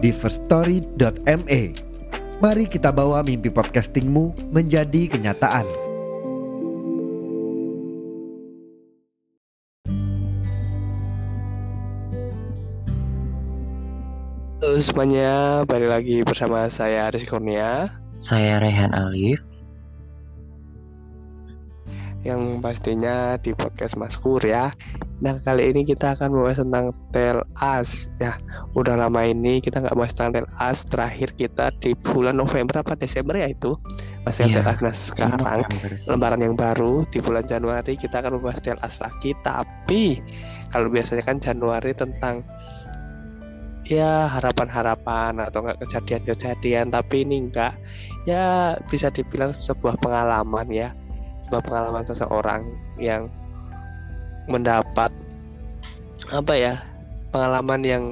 di firststory.me. Mari kita bawa mimpi podcastingmu menjadi kenyataan. Halo semuanya, balik lagi bersama saya Aris Kurnia Saya Rehan Alif. yang pastinya di podcast Maskur ya. Nah kali ini kita akan membahas tentang Tel As ya. Udah lama ini kita nggak bahas tentang Tel As. Terakhir kita di bulan November apa Desember ya itu masih Iya, Tel As. Nah sekarang lembaran yang baru di bulan Januari kita akan membahas Tel As lagi. Tapi kalau biasanya kan Januari tentang ya harapan-harapan atau enggak kejadian-kejadian tapi ini enggak ya bisa dibilang sebuah pengalaman ya sebuah pengalaman seseorang yang mendapat apa ya pengalaman yang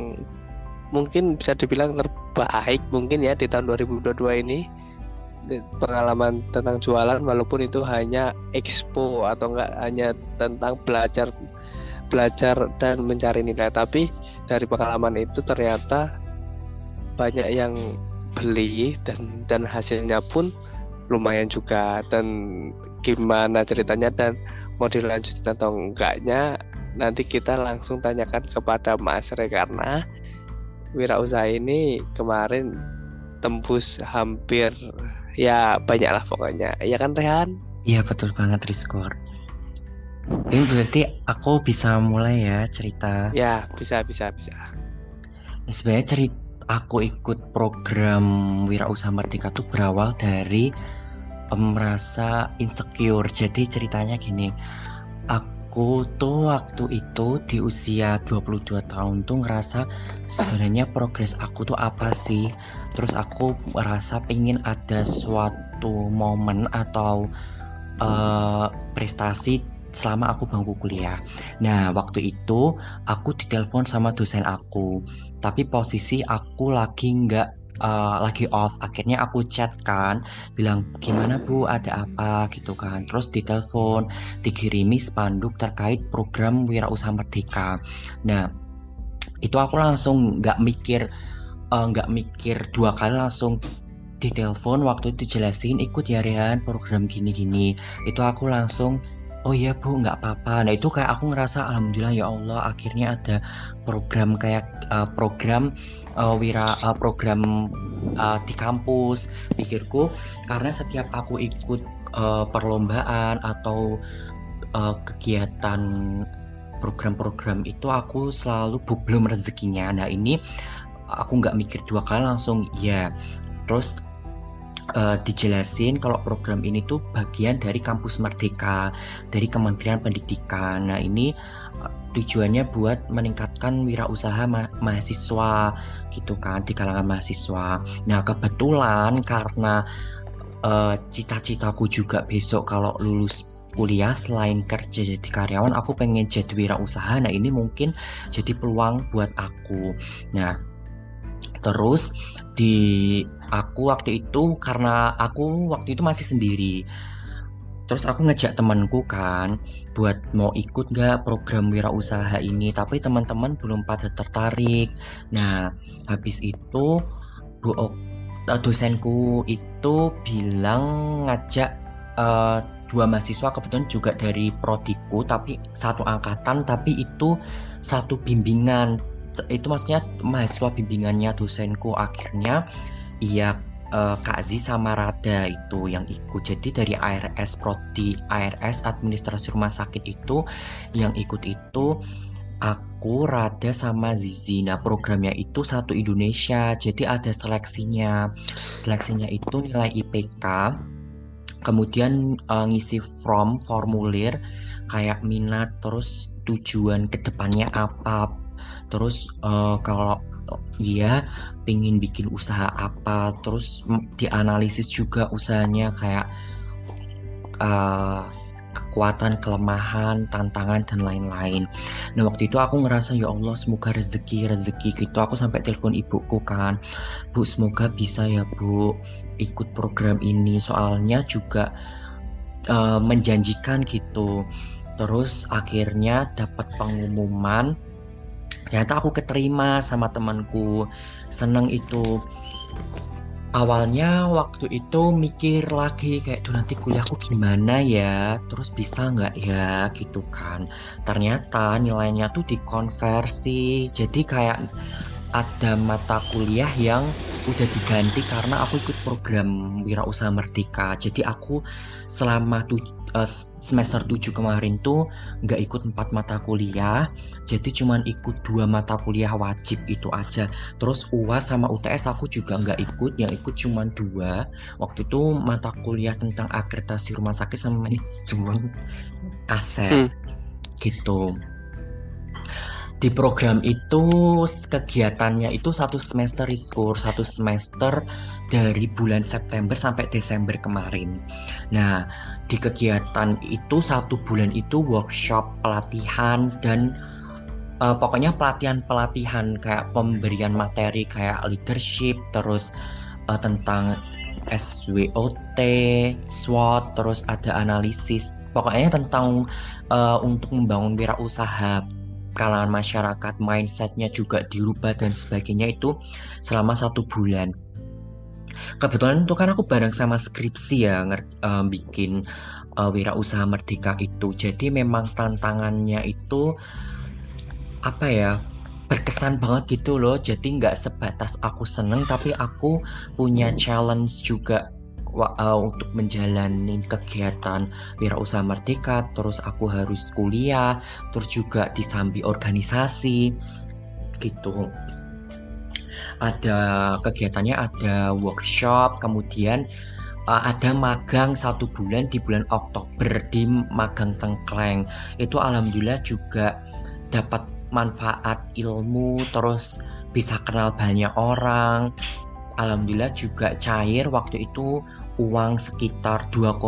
mungkin bisa dibilang terbaik mungkin ya di tahun 2022 ini. Pengalaman tentang jualan walaupun itu hanya expo atau enggak hanya tentang belajar belajar dan mencari nilai. Tapi dari pengalaman itu ternyata banyak yang beli dan dan hasilnya pun lumayan juga. Dan gimana ceritanya dan mau dilanjutin atau enggaknya nanti kita langsung tanyakan kepada Mas Re karena wirausaha ini kemarin tembus hampir ya banyak lah pokoknya ya kan Rehan Iya betul banget Rizkor. Ini berarti aku bisa mulai ya cerita. ya bisa bisa bisa Sebenarnya cerita aku ikut program Wirausaha Merdeka tuh berawal dari merasa insecure. Jadi ceritanya gini, aku tuh waktu itu di usia 22 tahun tuh ngerasa sebenarnya progres aku tuh apa sih? Terus aku merasa pengen ada suatu momen atau eh, prestasi selama aku bangku kuliah. Nah, waktu itu aku ditelepon sama dosen aku, tapi posisi aku lagi nggak eh, lagi off. Akhirnya aku chat kan, bilang gimana bu, ada apa gitu kan. Terus ditelepon, dikirimi spanduk terkait program Wirausaha Merdeka. Nah, itu aku langsung nggak mikir eh, nggak mikir dua kali langsung ditelepon waktu itu dijelasin ikut ya Rehan program gini-gini itu aku langsung oh iya bu nggak apa-apa. Nah itu kayak aku ngerasa alhamdulillah ya Allah akhirnya ada program kayak uh, program uh, wira uh, program uh, di kampus. Pikirku karena setiap aku ikut uh, perlombaan atau uh, kegiatan program-program itu aku selalu belum rezekinya. Nah ini aku nggak mikir dua kali langsung ya terus eh, dijelasin kalau program ini tuh bagian dari kampus Merdeka dari Kementerian Pendidikan. Nah ini eh, tujuannya buat meningkatkan wirausaha ma- mahasiswa gitu kan di kalangan mahasiswa. Nah kebetulan karena eh, cita-citaku juga besok kalau lulus kuliah selain kerja jadi karyawan aku pengen jadi wirausaha nah ini mungkin jadi peluang buat aku nah terus di aku waktu itu karena aku waktu itu masih sendiri. Terus aku ngejak temanku kan buat mau ikut nggak program wirausaha ini tapi teman-teman belum pada tertarik. Nah habis itu bu eh, dosenku itu bilang ngajak eh, dua mahasiswa kebetulan juga dari prodiku tapi satu angkatan tapi itu satu bimbingan itu maksudnya mahasiswa bimbingannya dosenku. Akhirnya iya eh, Kak Zi sama Rada itu yang ikut. Jadi dari ARS Prodi ARS Administrasi Rumah Sakit itu yang ikut itu aku Rada sama Zizi. Nah programnya itu satu Indonesia. Jadi ada seleksinya. Seleksinya itu nilai IPK kemudian eh, ngisi form formulir kayak minat terus tujuan ke depannya apa terus uh, kalau dia pengen bikin usaha apa terus dianalisis juga usahanya kayak uh, kekuatan, kelemahan, tantangan dan lain-lain. Nah waktu itu aku ngerasa ya Allah semoga rezeki rezeki gitu. Aku sampai telepon ibuku kan, Bu semoga bisa ya Bu ikut program ini. Soalnya juga uh, menjanjikan gitu. Terus akhirnya dapat pengumuman. Ternyata aku keterima sama temanku. Seneng itu. Awalnya waktu itu mikir lagi kayak tuh nanti kuliahku gimana ya? Terus bisa nggak ya? Gitu kan. Ternyata nilainya tuh dikonversi. Jadi kayak ada mata kuliah yang udah diganti karena aku ikut program Wirausaha Merdeka. Jadi aku selama tu, uh, semester 7 kemarin tuh nggak ikut empat mata kuliah, jadi cuman ikut dua mata kuliah wajib itu aja. Terus UAS sama UTS aku juga nggak ikut, yang ikut cuman dua. Waktu itu mata kuliah tentang akreditasi rumah sakit sama manajemen aset hmm. gitu di program itu kegiatannya itu satu semester riskur satu semester dari bulan September sampai Desember kemarin. Nah di kegiatan itu satu bulan itu workshop pelatihan dan uh, pokoknya pelatihan-pelatihan kayak pemberian materi kayak leadership terus uh, tentang SWOT, SWOT, terus ada analisis. Pokoknya tentang uh, untuk membangun wirausaha kalangan masyarakat mindsetnya juga dirubah dan sebagainya itu selama satu bulan. Kebetulan itu kan aku bareng sama skripsi ya uh, bikin uh, wirausaha merdeka itu. Jadi memang tantangannya itu apa ya berkesan banget gitu loh. Jadi nggak sebatas aku seneng tapi aku punya challenge juga uh, untuk menjalani kegiatan wirausaha merdeka terus aku harus kuliah terus juga disambi organisasi gitu. Ada kegiatannya ada workshop kemudian uh, ada magang satu bulan di bulan Oktober di magang Tengkleng. Itu alhamdulillah juga dapat manfaat ilmu terus bisa kenal banyak orang alhamdulillah juga cair. Waktu itu uang sekitar 2,5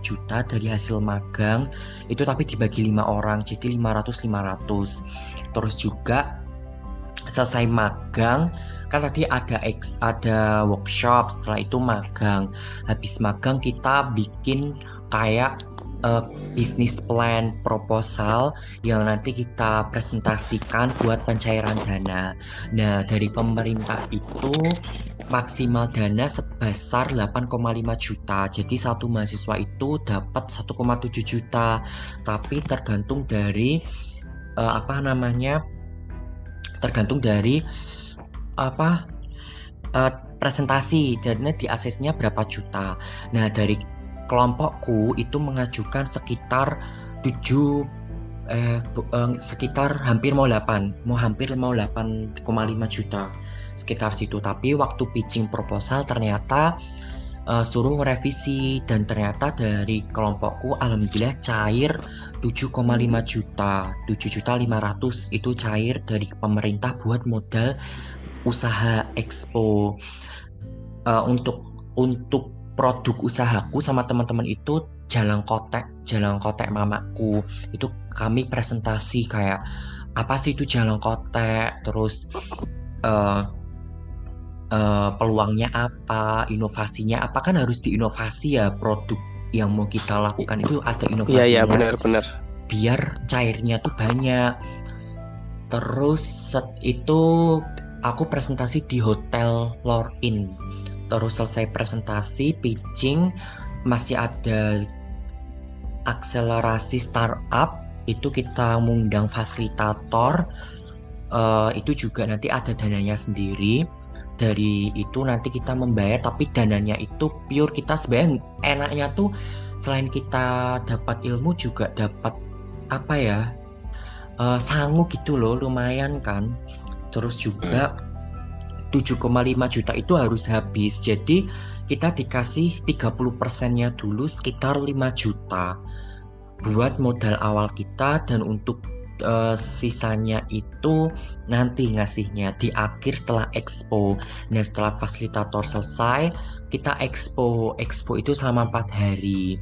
juta dari hasil magang. Itu tapi dibagi lima orang jadi 500 500 terus juga selesai magang kan tadi ada ex ada workshop. Setelah itu magang. Habis magang kita bikin kayak uh, bisnis plan proposal yang nanti kita presentasikan buat pencairan dana. Nah, dari pemerintah itu maksimal dana sebesar 8,5 juta. Jadi satu mahasiswa itu dapat 1,7 juta. Tapi tergantung dari uh, apa namanya? Tergantung dari apa uh, presentasi dan di aksesnya berapa juta. Nah, dari kelompokku itu mengajukan sekitar 7 eh, eh sekitar hampir mau 8 mau hampir mau 8,5 juta sekitar situ. Tapi waktu pitching proposal ternyata uh, suruh revisi dan ternyata dari kelompokku alhamdulillah cair 7,5 juta 7 juta 500 itu cair dari pemerintah buat modal usaha expo. Uh, untuk untuk produk usahaku sama teman-teman itu jalan kotek jalan kotek mamaku. Itu kami presentasi kayak apa sih itu jalan kotek? Terus uh, uh, peluangnya apa? Inovasinya apa? Kan harus diinovasi ya produk yang mau kita lakukan itu ada inovasinya. iya iya benar-benar biar cairnya tuh banyak. Terus set itu aku presentasi di hotel Lorin terus selesai presentasi pitching masih ada akselerasi startup itu kita mengundang fasilitator uh, itu juga nanti ada dananya sendiri. Dari itu nanti kita membayar tapi dananya itu pure kita. Sebenarnya enaknya tuh selain kita dapat ilmu juga dapat apa ya uh, sangu gitu loh lumayan kan. Terus juga hmm 7,5 juta itu harus habis. Jadi kita dikasih 30 persennya dulu sekitar 5 juta buat modal awal kita dan untuk eh, sisanya itu nanti ngasihnya di akhir setelah expo. Nah setelah fasilitator selesai, kita expo. Expo itu selama empat hari.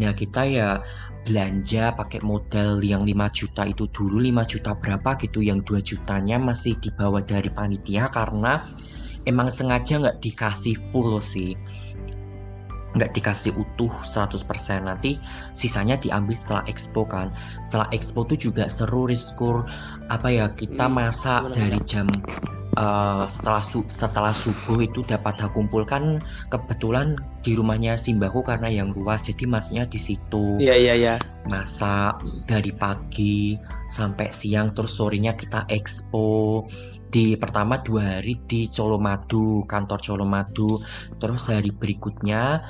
Nah kita ya belanja pakai modal yang 5 juta itu dulu 5 juta berapa gitu yang 2 jutanya masih dibawa dari panitia karena emang sengaja nggak dikasih full sih nggak dikasih utuh 100% nanti sisanya diambil setelah expo kan. Setelah expo tuh juga seru riskur apa ya kita Hmm, masak dari jam eh, setelah su- setelah subuh itu dapat kumpulkan kebetulan di rumahnya Simbaku karena yang luas jadi masnya di situ. Iya iya iya. masak dari pagi sampai siang terus sorenya kita expo di pertama dua hari di Colomadu kantor Colomadu. Terus hari berikutnya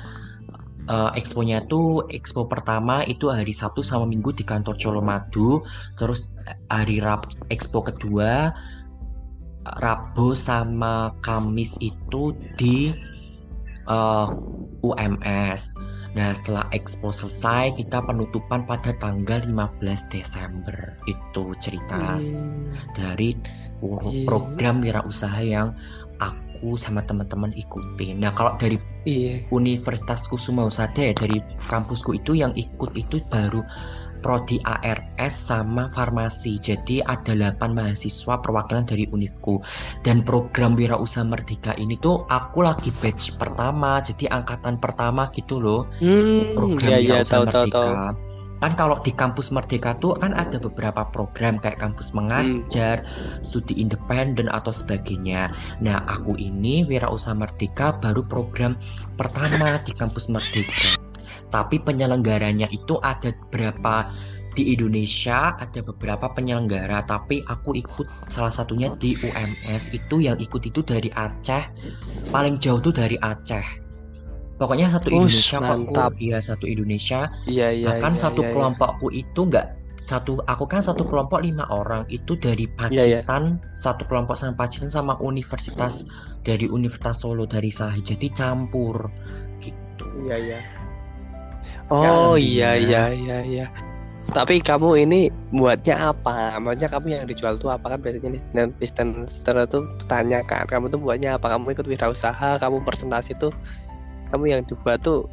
eh, exponya tuh expo pertama itu hari Sabtu sama Minggu di kantor Colomadu. Terus hari Rab expo kedua Rabu sama Kamis itu di eh, UMS Nah, setelah expo selesai, kita penutupan pada tanggal 15 Desember. Itu cerita Hmm, dari Iya. program wirausaha yang aku sama teman-teman ikutin. Nah, kalau dari Iya. Universitas Kusuma Usada ya, dari kampusku itu yang ikut itu baru prodi ARS sama farmasi. Jadi ada 8 mahasiswa perwakilan dari Univku. Dan program Wirausaha Merdeka ini tuh aku lagi batch pertama, jadi angkatan pertama gitu loh Hmm, program iya Wirausaha tahu tahu tahu. Merdeka. Kan kalau di kampus Merdeka tuh kan ada beberapa program kayak kampus mengajar, studi independen atau sebagainya. Nah, aku ini Wirausaha Merdeka baru program pertama di kampus Merdeka. Tapi penyelenggaranya itu ada berapa di Indonesia ada beberapa penyelenggara tapi aku ikut salah satunya di UMS itu yang ikut itu dari Aceh paling jauh tuh dari Aceh pokoknya satu Ush, Indonesia kok mantap. iya satu Indonesia Iya iya. bahkan iya, satu iya, iya. kelompokku itu enggak satu aku kan satu kelompok lima orang itu dari Iya, iya. Pacitan satu kelompok sama Pacitan sama universitas dari Universitas Solo dari Sahi jadi campur gitu Iya iya. Oh iya iya iya iya. Tapi kamu ini buatnya apa? Maksudnya kamu yang dijual tuh apa kan biasanya listener tuh bertanya kan, kamu tuh buatnya apa? Kamu ikut wirausaha, kamu presentasi tuh, kamu yang dibuat tuh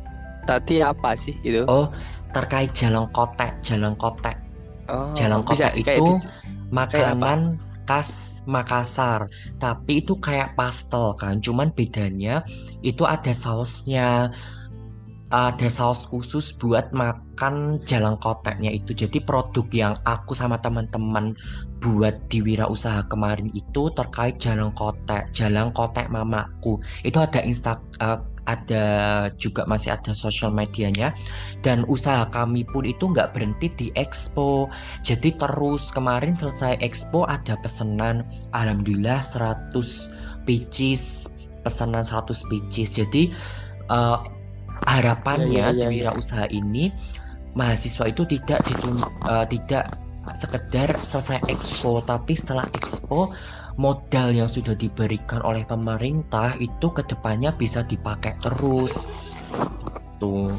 tadi apa sih itu? oh terkait jalan kotek jalan kotek Oh, jalan bisa kotek kayak itu di- makanan khas Makassar tapi itu kayak pastel kan cuman bedanya itu ada sausnya ada saus khusus buat makan jalan koteknya itu. Jadi produk yang aku sama teman-teman buat di wirausaha kemarin itu terkait jalan kotek jalan kotek mamaku. Itu ada insta eh, ada juga masih ada sosial medianya. Dan usaha kami pun itu nggak berhenti di expo. Jadi terus kemarin selesai expo ada pesanan alhamdulillah 100 pieces pesanan 100 pieces jadi eh, harapannya Ya, ya, ya, di ya. wirausaha ini mahasiswa itu tidak ditun eh, tidak sekedar selesai expo tapi setelah expo modal yang sudah diberikan oleh pemerintah itu ke depannya bisa dipakai terus tuh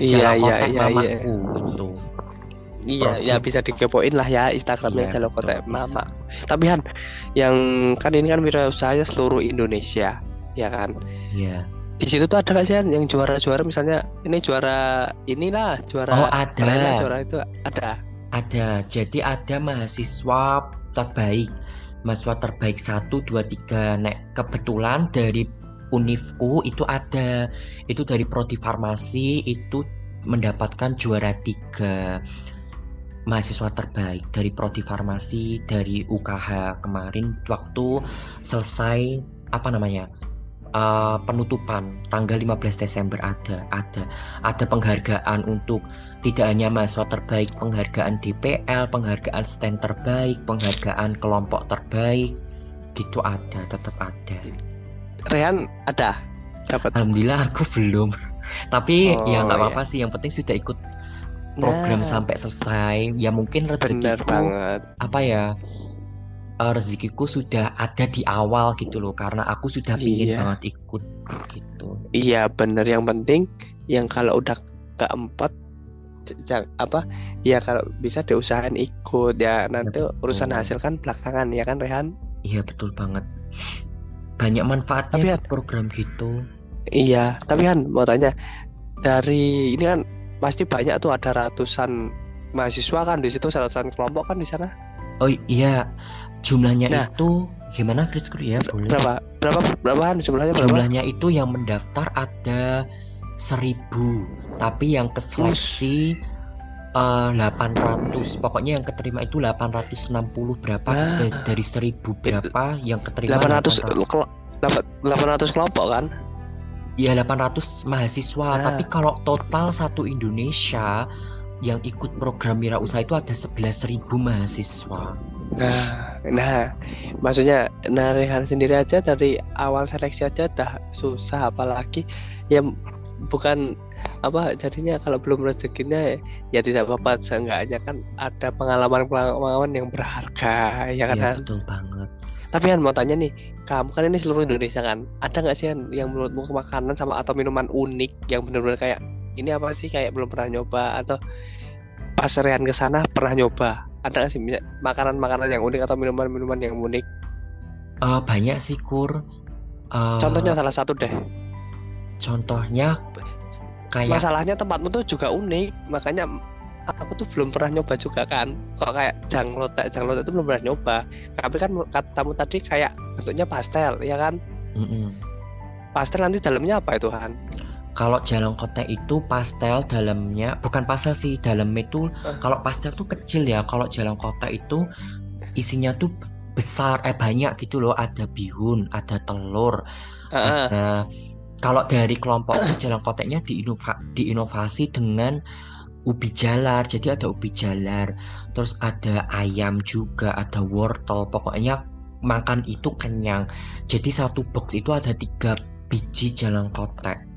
Iya jalan iya kotek iya iya. mamaku itu Iya, ya bisa dikepoin lah ya Instagramnya Iya, betul, Kotek bisa. Mama. Tapi Han, yang kan ini kan wirausahanya seluruh Indonesia, ya kan? ya Di situ tuh ada nggak sih Han yang juara-juara? Misalnya ini juara inilah juara oh ada. juara itu ada. Ada, jadi ada mahasiswa terbaik, mahasiswa terbaik 1, 2, 3. Nek kebetulan dari Univku itu ada, itu dari Prodi Farmasi itu mendapatkan juara 3 mahasiswa terbaik dari Prodi Farmasi dari UKH kemarin waktu selesai apa namanya eh, penutupan tanggal 15 Desember ada ada ada penghargaan untuk tidak hanya mahasiswa terbaik, penghargaan DPL, penghargaan stand terbaik, penghargaan kelompok terbaik, gitu ada, tetap ada. Rehan ada dapat. Alhamdulillah aku belum, tapi ya Oh, nggak iya. apa-apa sih. Yang penting sudah ikut program Nah, sampai selesai. Ya mungkin rezekiku banget. apa ya? Eh, rezekiku sudah ada di awal gitu loh, karena aku sudah pingin Iya. banget ikut gitu. Iya bener yang penting yang kalau udah keempat apa ya kalau bisa diusahain ikut ya nanti betul. urusan hasil kan belakangan ya kan Rehan Iya betul banget. Banyak manfaatnya Tapi program gitu. iya tapi kan mau tanya dari ini kan pasti banyak tuh ada ratusan mahasiswa kan di situ ratusan kelompok kan di sana Oh iya, jumlahnya Nah. itu gimana Chris Kur ya boleh. berapa berapa berapaan jumlahnya berapa Jumlahnya itu yang mendaftar ada seribu, tapi yang keseleksi eh, 800. Pokoknya yang keterima itu 860 berapa Ah. Da- dari seribu berapa yang keterima 800 800. kel- dapat 800 kelompok kan Ya 800 mahasiswa, Ah. tapi kalau total satu Indonesia yang ikut program wirausaha itu ada 11.000 mahasiswa. Nah, nah, maksudnya nah Rehan sendiri aja dari awal seleksi aja dah susah apalagi yang bukan apa jadinya kalau belum rezekinya ya tidak apa-apa seenggaknya kan ada pengalaman-pengalaman yang berharga ya kan Han? betul banget. tapi kan mau tanya nih kamu kan ini seluruh Indonesia kan ada nggak sih yang menurutmu makanan sama atau minuman unik yang benar-benar kayak ini apa sih kayak belum pernah nyoba? Atau pas Rehan ke sana pernah nyoba? Ada nggak sih makanan-makanan yang unik atau minuman-minuman yang unik? Eh, banyak sih kur. Eh, contohnya salah satu deh. contohnya kayak masalahnya tempatmu tuh juga unik makanya aku tuh belum pernah nyoba juga kan. Kok kayak janglotek janglotek itu belum pernah nyoba. Tapi kan katamu tadi kayak bentuknya pastel ya kan? Mm-mm. pastel nanti dalamnya apa itu Han Kalau jalan kotek itu pastel dalamnya bukan pastel sih dalamnya itu Eh. kalau pastel tuh kecil ya kalau jalan kotek itu isinya tuh besar eh banyak gitu loh. Ada bihun ada telur Heeh. ada kalau dari kelompok jalan koteknya diinova, diinovasi dengan ubi jalar. Jadi ada ubi jalar terus ada ayam juga ada wortel. Pokoknya makan itu kenyang. Jadi satu box itu ada tiga biji jalan kotek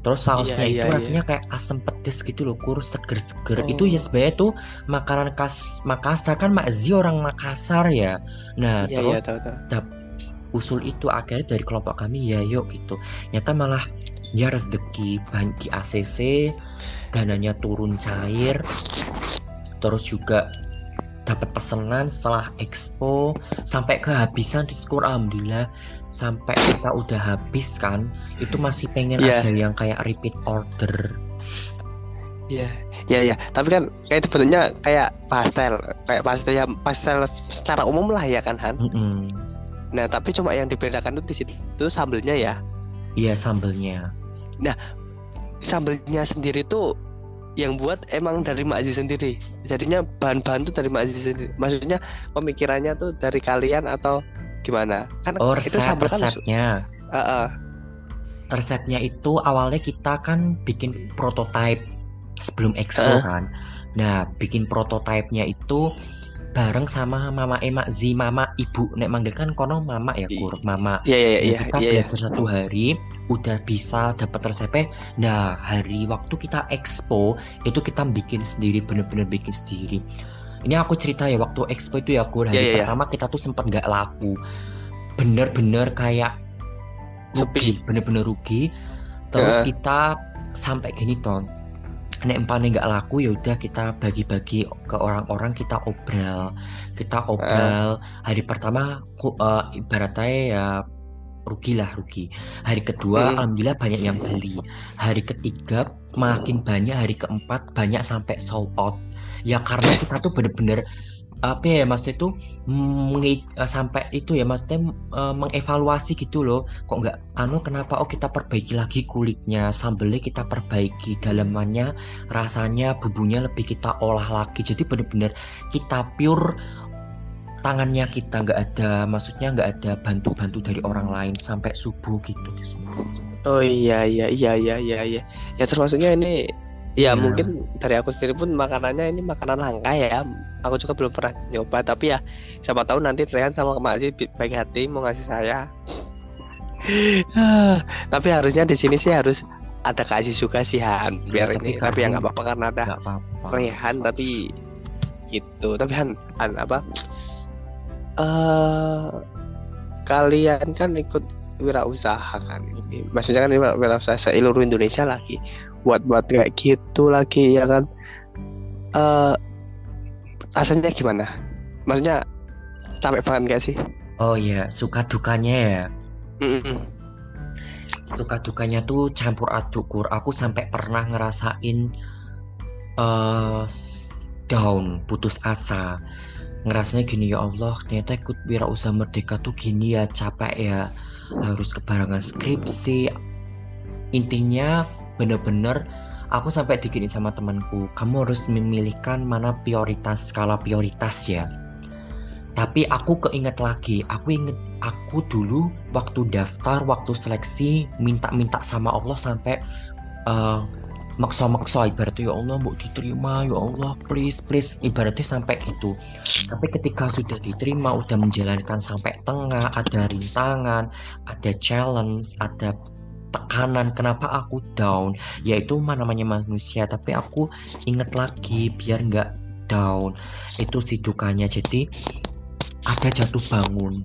terus sausnya Iya, itu iya, iya. rasanya kayak asam pedes gitu loh kur seger-seger. Oh. itu ya sebenarnya tuh makanan khas Makassar. Kan Makzi orang Makassar ya. Nah iya terus iya tahu. tahu usul itu akhirnya dari kelompok kami ya yuk gitu. Nyata malah ya rezeki di ACC dananya turun cair. Terus juga dapat pesanan setelah expo. Sampai kehabisan di skor alhamdulillah sampai kita udah habis kan itu masih pengen Iya. ada yang kayak repeat order Iya, iya, iya. Tapi kan kayak itu bentuknya kayak pastel, kayak pastel ya pastel secara umum lah ya kan Han. Mm-mm. Nah, tapi cuma yang dibedakan tuh di situ tuh sambelnya ya. iya sambelnya Sambelnya sendiri tuh yang buat emang dari Mak Aziz sendiri. Jadinya bahan-bahan tuh dari Mak Aziz sendiri. Maksudnya pemikirannya tuh dari kalian atau gimana? Kan oh itu resep sambel kan resepnya Heeh. resepnya itu awalnya kita kan bikin prototype sebelum expo Heeh. kan. Nah, bikin prototipenya itu bareng sama mama emak Zi mama ibu nek manggil kan kono mama ya kur mama Iya, iya, Nah, iya, kita iya, iya. belajar satu hari udah bisa dapat resepnya nah hari waktu kita expo itu kita bikin sendiri bener-bener bikin sendiri ini aku cerita ya waktu expo itu ya kur hari Iya, iya, iya. pertama kita tuh sempet nggak laku. Bener-bener kayak rugi Sepi. bener-bener rugi. Terus Heeh. kita sampai gini toh. Nek empane nggak laku ya udah kita bagi-bagi ke orang-orang kita obral. Kita obral. Hari pertama ku, eh, ibaratnya ya rugi lah rugi. Hari kedua Mm. alhamdulillah banyak yang beli. Hari ketiga makin banyak. Hari keempat banyak sampai sold out ya karena kita tuh bener-bener apa ya maksudnya itu eh, sampai itu ya maksudnya eh, mengevaluasi gitu loh. Kok nggak anu kenapa oh kita perbaiki lagi kulitnya sambelnya kita perbaiki dalamannya rasanya bumbunya lebih kita olah lagi. Jadi bener-bener kita pure tangannya kita nggak ada maksudnya nggak ada bantu-bantu dari orang lain sampai subuh gitu Oh iya iya iya iya iya iya. Ya termasuknya ini ya Ya. mungkin dari aku sendiri pun makanannya ini makanan langka ya. Aku juga belum pernah nyoba tapi ya siapa tahu nanti Rehan sama bi- baik hati mau ngasih saya. Tapi harusnya di sini sih harus ada kasih juga sih Han. Ya, biar tapi ini tapi ya kasih- nggak apa-apa karena ada Rehan tapi gitu. Tapi Han, Han apa? Eh kalian kan ikut wirausaha kan ini. Maksudnya kan wira- wirausaha seluruh Indonesia lagi buat buat kayak gitu lagi ya kan eh rasanya gimana maksudnya capek banget gak sih Oh iya, suka dukanya ya. Mm-mm. Suka dukanya tuh campur aduk kur. Aku sampai pernah ngerasain eh s- down, putus asa. Ngerasanya gini ya Allah, ternyata ikut wirausaha merdeka tuh gini ya, capek ya. Harus kebarengan skripsi. Intinya bener-bener aku sampai digini sama temanku, kamu harus memilihkan mana prioritas skala prioritas ya. Tapi aku keinget lagi, aku inget aku dulu waktu daftar, waktu seleksi minta-minta sama Allah sampai eh, maksa-maksa ibaratnya ya Allah mau diterima ya Allah please please ibaratnya sampai gitu. Tapi ketika sudah diterima, udah menjalankan sampai tengah, ada rintangan, ada challenge, ada tekanan kenapa aku down? Yaitu mana namanya manusia tapi aku inget lagi biar nggak down. Itu sih dukanya. Jadi ada jatuh bangun.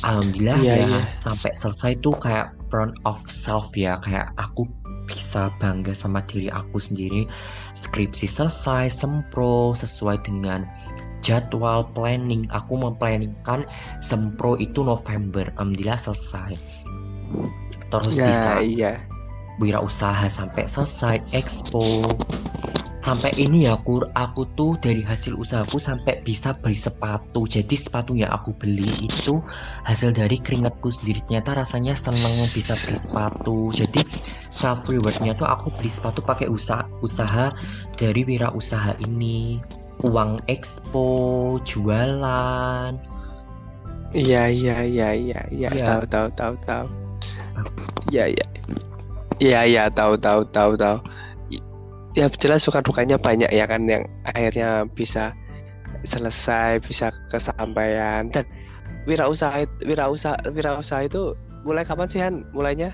Alhamdulillah Iya, ya iya. sampai selesai tuh kayak proud of self ya. Kayak aku bisa bangga sama diri aku sendiri. Skripsi selesai sempro sesuai dengan jadwal planning. Aku memplanningkan sempro itu November. Alhamdulillah selesai terus ya bisa iya. wirausaha sampai selesai expo. Sampai ini ya kur aku tuh dari hasil usahaku sampai bisa beli sepatu. Jadi sepatu yang aku beli itu hasil dari keringatku sendiri. Ternyata rasanya seneng bisa beli sepatu. Jadi self rewardnya tuh aku beli sepatu pakai usaha usaha dari wirausaha ini. Uang expo jualan. Iya iya iya iya iya. Iya. tahu tahu tahu tahu iya iya iya iya tahu tahu tahu tahu. Ya jelas suka dukanya banyak ya kan yang akhirnya bisa selesai bisa kesampaian. Dan wirausaha wirausaha wirausaha itu mulai kapan sih Han? Mulainya?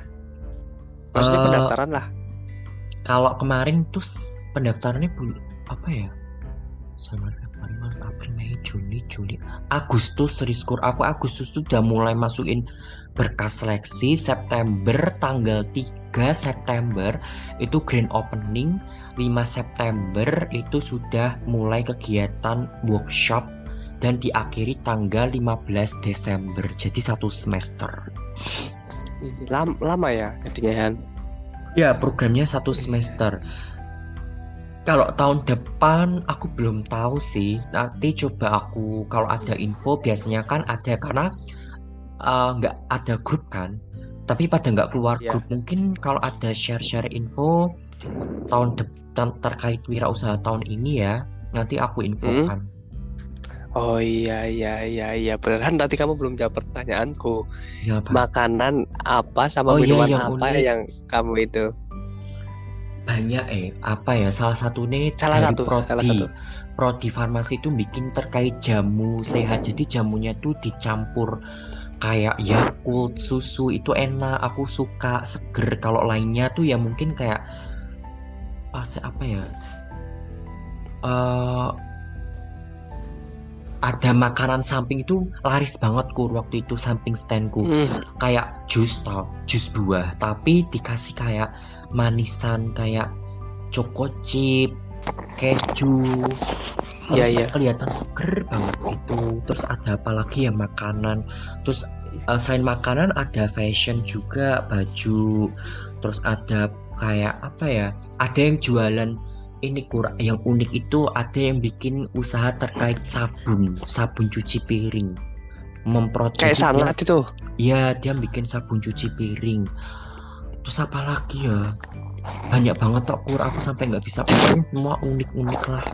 Maksudnya Eh, pendaftaran lah. kalau kemarin tuh pendaftarannya bul- apa ya? Februari Maret April Mei Juni Juli Agustus Riskur aku Agustus tuh udah mulai masukin berkas seleksi September tanggal 3 September itu grand opening 5 September itu sudah mulai kegiatan workshop dan diakhiri tanggal 15 Desember jadi satu semester lama, lama ya jadinya Han Ya, programnya satu semester. Kalau tahun depan aku belum tahu sih. Nanti coba aku kalau ada info biasanya kan ada karena eh, nggak ada grup kan. Tapi pada nggak keluar Iya. grup. Mungkin kalau ada share-share info tahun depan terkait wirausaha tahun ini ya, nanti aku infokan. Oh iya iya iya iya beneran tadi kamu belum jawab pertanyaanku Ya, Pak. makanan apa sama Oh iya, minuman yang apa unik. yang kamu itu banyak eh apa ya salah satu nih Salah dari satu, prodi salah satu. prodi farmasi itu bikin terkait jamu sehat jadi jamunya tuh dicampur kayak Yakult susu itu enak aku suka seger. Kalau lainnya tuh ya mungkin kayak apa sih- apa ya? Eh ada makanan samping itu laris banget kur waktu itu samping standku. Hmm, kayak jus tau jus buah. Tapi dikasih kayak manisan kayak choco chip keju Iya, terus iya. kelihatan seger banget itu terus ada apa lagi ya makanan terus eh, selain makanan ada fashion juga baju terus ada kayak apa ya ada yang jualan ini kur yang unik itu ada yang bikin usaha terkait sabun sabun cuci piring memproduksi kayak sanlat itu Iya, dia bikin sabun cuci piring. Terus apa lagi ya? Banyak banget tok kur, aku sampai nggak bisa pokoknya semua unik-unik lah.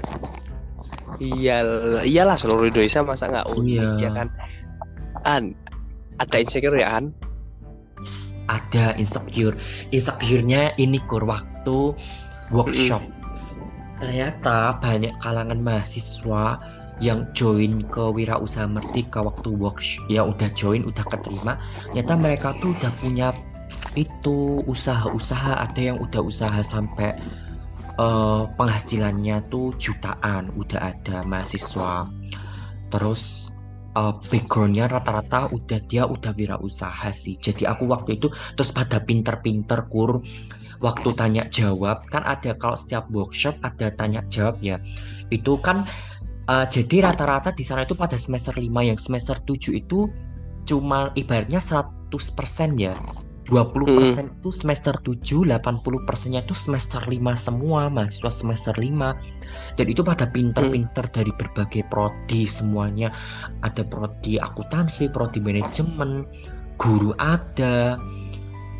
Iya iyalah seluruh Indonesia masa nggak unik Iya. ya kan? An ada insecure ya An? Ada insecure, insecure-nya ini kur waktu workshop. Ternyata banyak kalangan mahasiswa yang join ke wirausaha merdeka waktu workshop ya udah join udah keterima. Ternyata mereka tuh udah punya itu usaha-usaha ada yang udah usaha sampai eh, penghasilannya tuh jutaan udah ada mahasiswa terus uh, backgroundnya rata-rata udah dia udah wirausaha sih. Jadi aku waktu itu terus pada pinter-pinter kur waktu tanya jawab kan ada kalau setiap workshop ada tanya jawab ya. Itu kan uh, jadi rata-rata di sana itu pada semester 5 yang semester 7 itu cuma ibaratnya 100% ya 20% hmm. itu semester 7, 80 persennya itu semester 5 semua, mahasiswa semester 5. Dan itu pada pinter-pinter hmm. dari berbagai prodi semuanya. Ada prodi akuntansi, prodi manajemen, guru ada,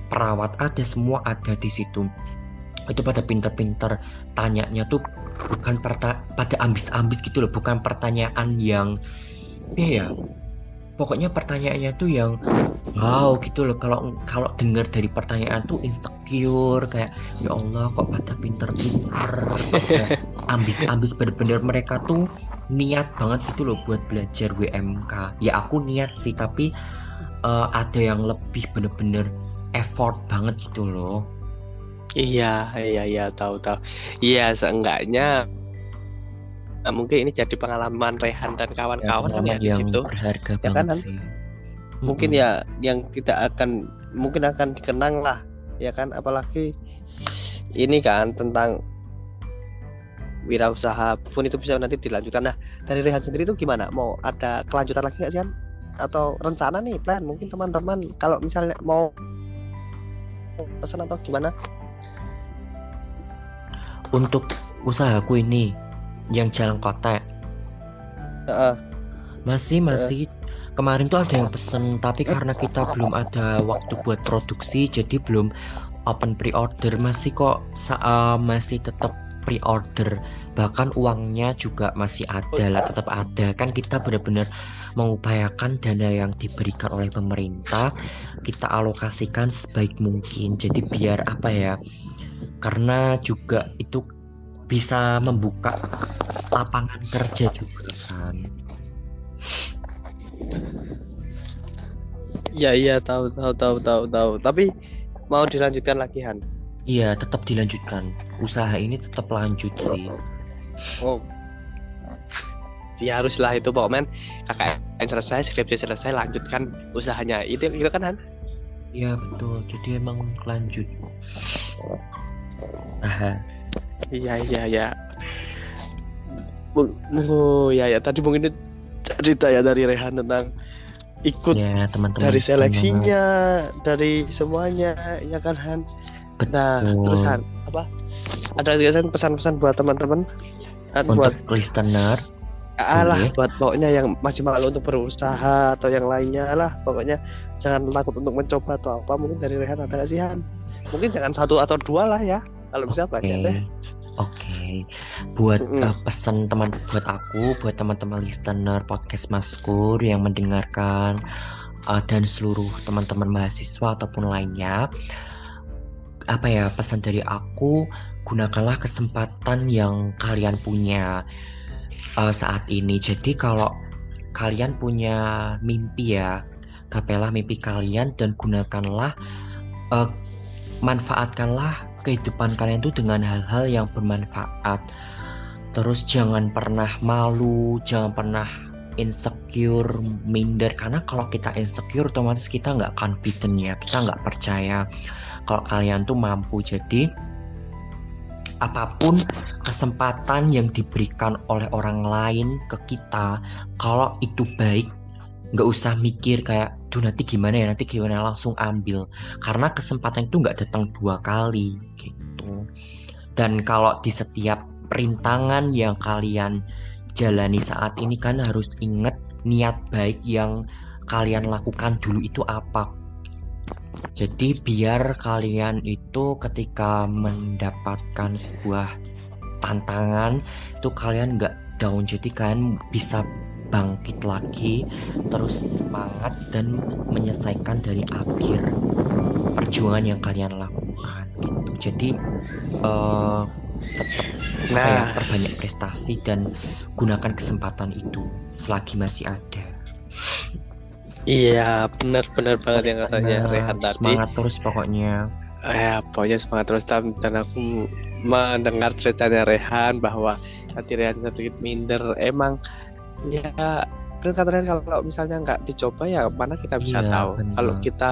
perawat ada, semua ada di situ. Itu pada pinter-pinter tanyanya tuh bukan pada ambis-ambis gitu loh, bukan pertanyaan yang ya ya pokoknya pertanyaannya tuh yang wow gitu loh. Kalau kalau dengar dari pertanyaan tuh insecure kayak ya Allah kok pada pinter-pinter ambis-ambis bener-bener mereka tuh niat banget gitu loh buat belajar WMK ya aku niat sih tapi uh, ada yang lebih bener-bener effort banget gitu loh. Iya iya iya tahu tahu. Iya seenggaknya Nah, mungkin ini jadi pengalaman Rehan dan kawan-kawan ya, ya di situ. Berharga ya kan? Sih. Mungkin hmm. ya yang tidak akan mungkin akan dikenang lah, ya kan apalagi ini kan tentang wirausaha pun itu bisa nanti dilanjutkan. Nah, dari Rehan sendiri itu gimana? Mau ada kelanjutan lagi nggak sih kan? Atau rencana nih plan mungkin teman-teman kalau misalnya mau pesan atau gimana? Untuk usahaku ini yang jalan kota uh, masih masih. Uh. kemarin tuh ada yang pesen tapi karena kita belum ada waktu buat produksi jadi belum open pre-order. Masih kok uh, masih tetap pre-order. Bahkan uangnya juga masih ada lah tetap ada. Kan kita benar-benar mengupayakan dana yang diberikan oleh pemerintah kita alokasikan sebaik mungkin. Jadi biar apa ya karena juga itu bisa membuka lapangan kerja juga kan? Ya iya tahu tahu tahu tahu tahu. Tapi mau dilanjutkan lagi Han? Iya tetap dilanjutkan. Usaha ini tetap lanjut sih. Oh. Ya haruslah itu pokoknya KKN selesai skripsi selesai lanjutkan usahanya. Itu itu kan Han? Iya betul. Jadi emang lanjut. Aha. Iya iya ya. Oh ya ya tadi mungkin cerita ya dari Rehan tentang ikut ya, teman -teman dari seleksinya, teman. dari semuanya ya kan Han. Nah, terus Han apa? Ada juga pesan-pesan buat teman-teman untuk buat listener. Alah, ya. buat pokoknya yang masih malu untuk berusaha atau yang lainnya lah, pokoknya jangan takut untuk mencoba atau apa. Mungkin dari Rehan ada nggak sih Han? Mungkin jangan satu atau dua lah ya kalau bisa okay. banyak deh Oke, okay. buat mm. uh, pesan teman buat aku, buat teman-teman listener podcast Maskur yang mendengarkan uh, dan seluruh teman-teman mahasiswa ataupun lainnya, apa ya pesan dari aku, gunakanlah kesempatan yang kalian punya uh, saat ini. Jadi kalau kalian punya mimpi ya, gapailah mimpi kalian dan gunakanlah, uh, manfaatkanlah kehidupan kalian tuh dengan hal-hal yang bermanfaat. Terus jangan pernah malu, jangan pernah insecure, minder karena kalau kita insecure otomatis kita nggak confident ya, kita nggak percaya kalau kalian tuh mampu. Jadi apa pun kesempatan yang diberikan oleh orang lain ke kita, kalau itu baik nggak usah mikir kayak duh nanti gimana ya nanti gimana langsung ambil. Karena kesempatan itu nggak datang dua kali gitu. Dan kalau di setiap perintangan yang kalian jalani saat ini kan harus ingat niat baik yang kalian lakukan dulu itu apa. Jadi biar kalian itu ketika mendapatkan sebuah tantangan itu kalian nggak down. Jadi kalian bisa bangkit lagi terus semangat dan menyelesaikan dari akhir perjuangan yang kalian lakukan gitu. Jadi uh, tetap nah. ya terbanyak prestasi dan gunakan kesempatan itu selagi masih ada. Iya benar-benar banget yang katanya Rehan tadi. semangat terus pokoknya. Ya pokoknya semangat terus dan aku mendengar ceritanya Rehan bahwa tadi Rehan sedikit minder. Emang ya kan katanya kalau misalnya nggak dicoba ya mana kita bisa Iya, tahu benar. kalau kita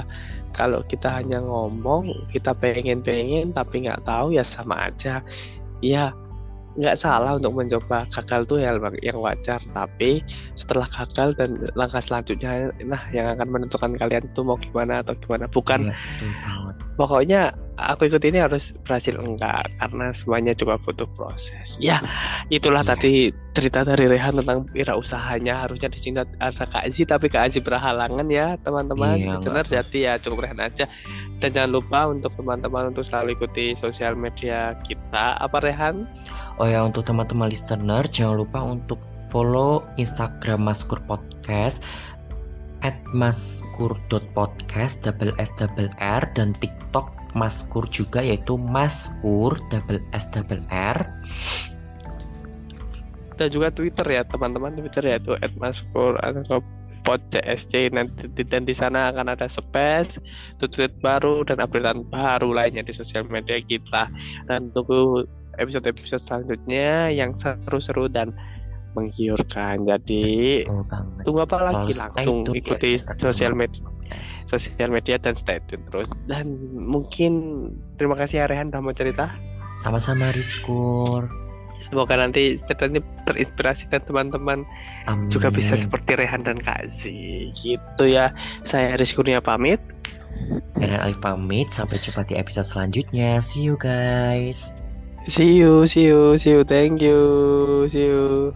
kalau kita hanya ngomong kita pengen pengen tapi nggak tahu ya sama aja ya nggak salah untuk mencoba gagal tuh ya yang wajar tapi setelah gagal dan langkah selanjutnya nah yang akan menentukan kalian tuh mau gimana atau gimana bukan banget. pokoknya aku ikut ini harus berhasil enggak? Karena semuanya juga butuh proses. Ya itulah Yes. tadi cerita dari Rehan tentang wirausahanya. Harusnya di sini ada Kak Azi tapi Kak Azi berhalangan ya teman-teman. Iya, benar jadi ya cukup Rehan aja. Dan jangan lupa untuk teman-teman untuk selalu ikuti sosial media kita. Apa Rehan? Oh ya untuk teman-teman listener jangan lupa untuk follow Instagram Maskur Podcast at maskur.podcast double s double r dan TikTok Maskur juga yaitu Maskur double s double r. Dan juga Twitter ya teman-teman. Twitter yaitu @maskur atau pod CSC nanti dan di sana akan ada space tweet baru dan updatean baru lainnya di sosial media kita. Dan tunggu episode-episode selanjutnya yang seru-seru dan menggiurkan. Jadi banget. tunggu apa lagi? Langsung ikuti sosial media sosial media dan stay tune terus. Dan mungkin terima kasih ya Rehan udah mau cerita. Sama-sama Rizkur. semoga nanti ceritanya terinspirasi dan teman-teman juga bisa seperti Rehan dan Kak Z. Gitu ya. Saya Aris Kurnia pamit. Dan Alif pamit. Sampai jumpa di episode selanjutnya. See you guys. see you see you see you. Thank you. See you